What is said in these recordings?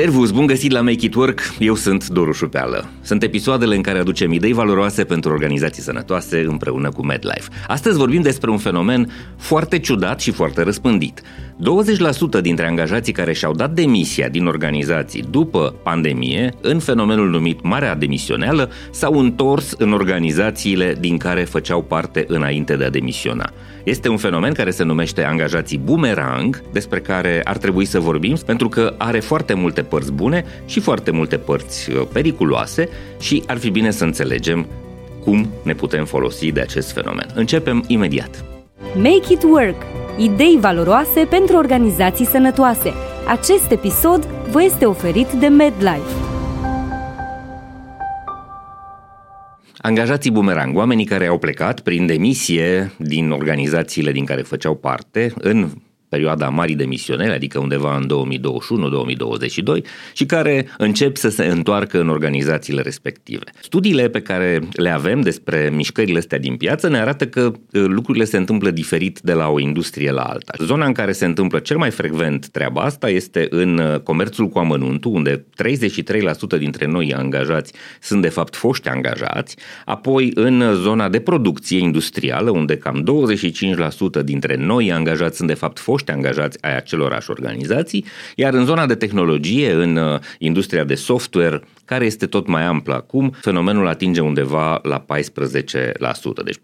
Servus, bun găsit la Make It Work, eu sunt Doru Șupeală. Sunt episoadele în care aducem idei valoroase pentru organizații sănătoase împreună cu MedLife. Astăzi vorbim despre un fenomen foarte ciudat și foarte răspândit. 20% dintre angajații care și-au dat demisia din organizații după pandemie, în fenomenul numit Marea Demisioneală, s-au întors în organizațiile din care făceau parte înainte de a demisiona. Este un fenomen care se numește angajații boomerang, despre care ar trebui să vorbim, pentru că are foarte multe părți bune și foarte multe părți uh, periculoase și ar fi bine să înțelegem cum ne putem folosi de acest fenomen. Începem imediat. Make it work! Idei valoroase pentru organizații sănătoase. Acest episod vă este oferit de MedLife. Angajații bumerang, oamenii care au plecat prin demisie din organizațiile din care făceau parte în perioada marii demisionere, adică undeva în 2021-2022, și care încep să se întoarcă în organizațiile respective. Studiile pe care le avem despre mișcările astea din piață ne arată că uh, lucrurile se întâmplă diferit de la o industrie la alta. Zona în care se întâmplă cel mai frecvent treaba asta este în uh, comerțul cu amănuntul, unde 33% dintre noi angajați sunt de fapt foști angajați, apoi în zona de producție industrială, unde cam 25% dintre noi angajați sunt de fapt foști foști angajați ai acelorași organizații, iar în zona de tehnologie, în uh, industria de software, care este tot mai amplă acum, fenomenul atinge undeva la 14%. Deci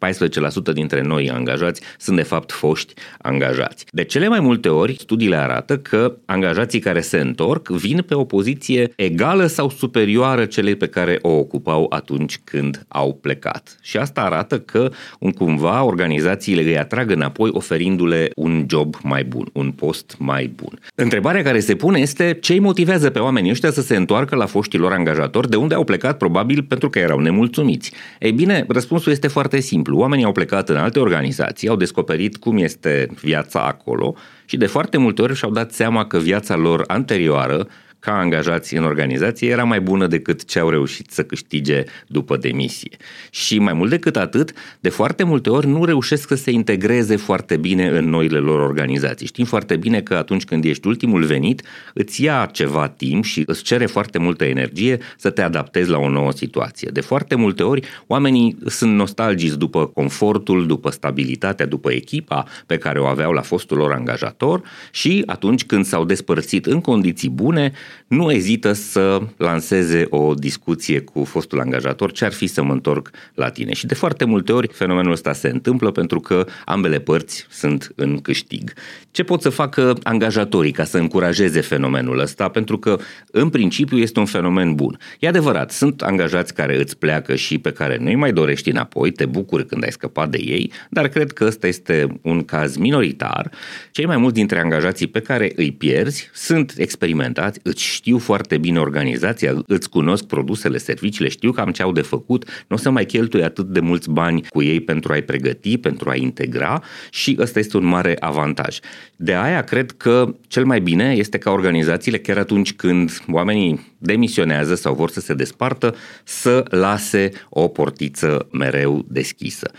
14% dintre noi angajați sunt de fapt foști angajați. De cele mai multe ori, studiile arată că angajații care se întorc vin pe o poziție egală sau superioară celei pe care o ocupau atunci când au plecat. Și asta arată că un cumva organizațiile îi atrag înapoi oferindu-le un job mai bun, un post mai bun. Întrebarea care se pune este ce îi motivează pe oamenii ăștia să se întoarcă la foștilor angajatori, de unde au plecat probabil pentru că erau nemulțumiți. Ei bine, răspunsul este foarte simplu. Oamenii au plecat în alte organizații, au descoperit cum este viața acolo și de foarte multe ori și-au dat seama că viața lor anterioară ca angajați în organizație era mai bună decât ce au reușit să câștige după demisie. Și mai mult decât atât, de foarte multe ori nu reușesc să se integreze foarte bine în noile lor organizații. Știm foarte bine că atunci când ești ultimul venit, îți ia ceva timp și îți cere foarte multă energie să te adaptezi la o nouă situație. De foarte multe ori, oamenii sunt nostalgici după confortul, după stabilitatea, după echipa pe care o aveau la fostul lor angajator și atunci când s-au despărțit în condiții bune, nu ezită să lanseze o discuție cu fostul angajator ce ar fi să mă întorc la tine. Și de foarte multe ori fenomenul ăsta se întâmplă pentru că ambele părți sunt în câștig. Ce pot să facă angajatorii ca să încurajeze fenomenul ăsta? Pentru că în principiu este un fenomen bun. E adevărat, sunt angajați care îți pleacă și pe care nu-i mai dorești înapoi, te bucuri când ai scăpat de ei, dar cred că ăsta este un caz minoritar. Cei mai mulți dintre angajații pe care îi pierzi sunt experimentați, îți știu foarte bine organizația, îți cunosc produsele, serviciile, știu cam ce au de făcut, nu o să mai cheltui atât de mulți bani cu ei pentru a-i pregăti, pentru a integra și ăsta este un mare avantaj. De aia cred că cel mai bine este ca organizațiile, chiar atunci când oamenii demisionează sau vor să se despartă, să lase o portiță mereu deschisă.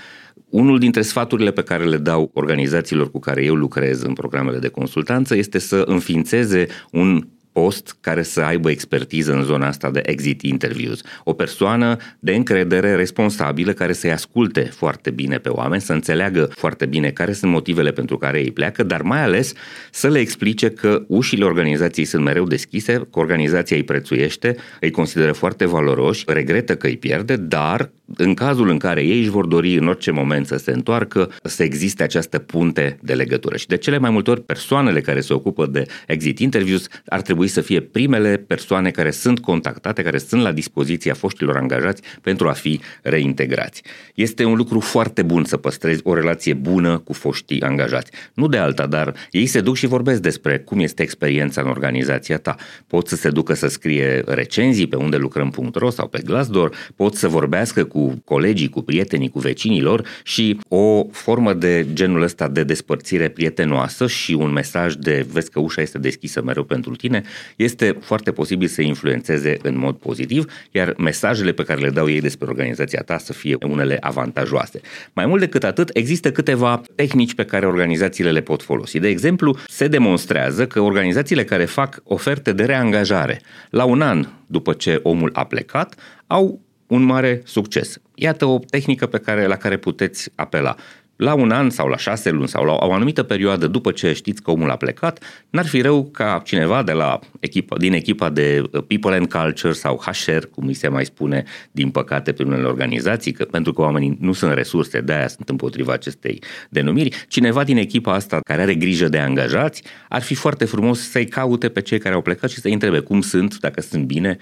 Unul dintre sfaturile pe care le dau organizațiilor cu care eu lucrez în programele de consultanță este să înființeze un post care să aibă expertiză în zona asta de exit interviews. O persoană de încredere responsabilă care să-i asculte foarte bine pe oameni, să înțeleagă foarte bine care sunt motivele pentru care ei pleacă, dar mai ales să le explice că ușile organizației sunt mereu deschise, că organizația îi prețuiește, îi consideră foarte valoroși, regretă că îi pierde, dar în cazul în care ei își vor dori în orice moment să se întoarcă, să existe această punte de legătură. Și de cele mai multe ori persoanele care se ocupă de exit interviews ar trebui să fie primele persoane care sunt contactate, care sunt la dispoziția foștilor angajați pentru a fi reintegrați. Este un lucru foarte bun să păstrezi o relație bună cu foștii angajați. Nu de alta, dar ei se duc și vorbesc despre cum este experiența în organizația ta. Pot să se ducă să scrie recenzii pe unde lucrăm.ro sau pe Glassdoor, pot să vorbească cu cu colegii, cu prietenii, cu vecinilor și o formă de genul ăsta de despărțire prietenoasă și un mesaj de vezi că ușa este deschisă mereu pentru tine, este foarte posibil să influențeze în mod pozitiv, iar mesajele pe care le dau ei despre organizația ta să fie unele avantajoase. Mai mult decât atât, există câteva tehnici pe care organizațiile le pot folosi. De exemplu, se demonstrează că organizațiile care fac oferte de reangajare la un an după ce omul a plecat au un mare succes. Iată o tehnică pe care, la care puteți apela la un an sau la șase luni sau la o anumită perioadă după ce știți că omul a plecat, n-ar fi rău ca cineva de la echipa, din echipa de uh, People and Culture sau HR, cum îi se mai spune, din păcate, prin unele organizații, că, pentru că oamenii nu sunt resurse, de aia sunt împotriva acestei denumiri, cineva din echipa asta care are grijă de angajați, ar fi foarte frumos să-i caute pe cei care au plecat și să-i întrebe cum sunt, dacă sunt bine,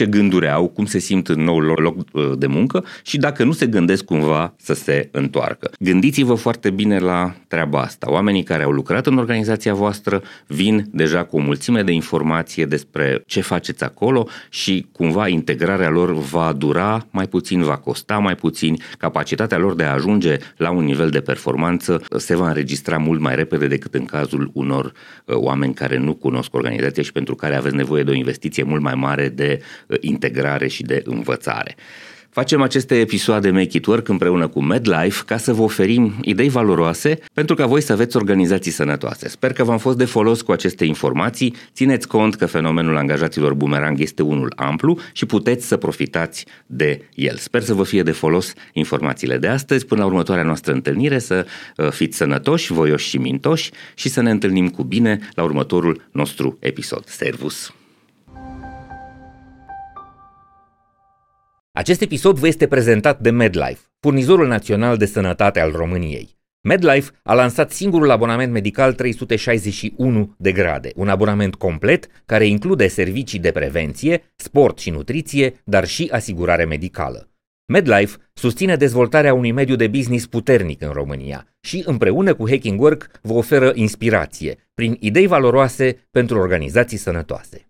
ce gânduri au, cum se simt în noul lor loc uh, de muncă și dacă nu se gândesc cumva să se întoarcă. Gândiți-vă foarte bine la treaba asta. Oamenii care au lucrat în organizația voastră vin deja cu o mulțime de informație despre ce faceți acolo și cumva integrarea lor va dura mai puțin, va costa mai puțin, capacitatea lor de a ajunge la un nivel de performanță se va înregistra mult mai repede decât în cazul unor uh, oameni care nu cunosc organizația și pentru care aveți nevoie de o investiție mult mai mare de integrare și de învățare. Facem aceste episoade Make It Work împreună cu MedLife ca să vă oferim idei valoroase pentru ca voi să aveți organizații sănătoase. Sper că v-am fost de folos cu aceste informații. Țineți cont că fenomenul angajaților bumerang este unul amplu și puteți să profitați de el. Sper să vă fie de folos informațiile de astăzi. Până la următoarea noastră întâlnire să uh, fiți sănătoși, voioși și mintoși și să ne întâlnim cu bine la următorul nostru episod. Servus! Acest episod vă este prezentat de MedLife, furnizorul național de sănătate al României. MedLife a lansat singurul abonament medical 361 de grade, un abonament complet care include servicii de prevenție, sport și nutriție, dar și asigurare medicală. MedLife susține dezvoltarea unui mediu de business puternic în România și, împreună cu Hacking Work, vă oferă inspirație prin idei valoroase pentru organizații sănătoase.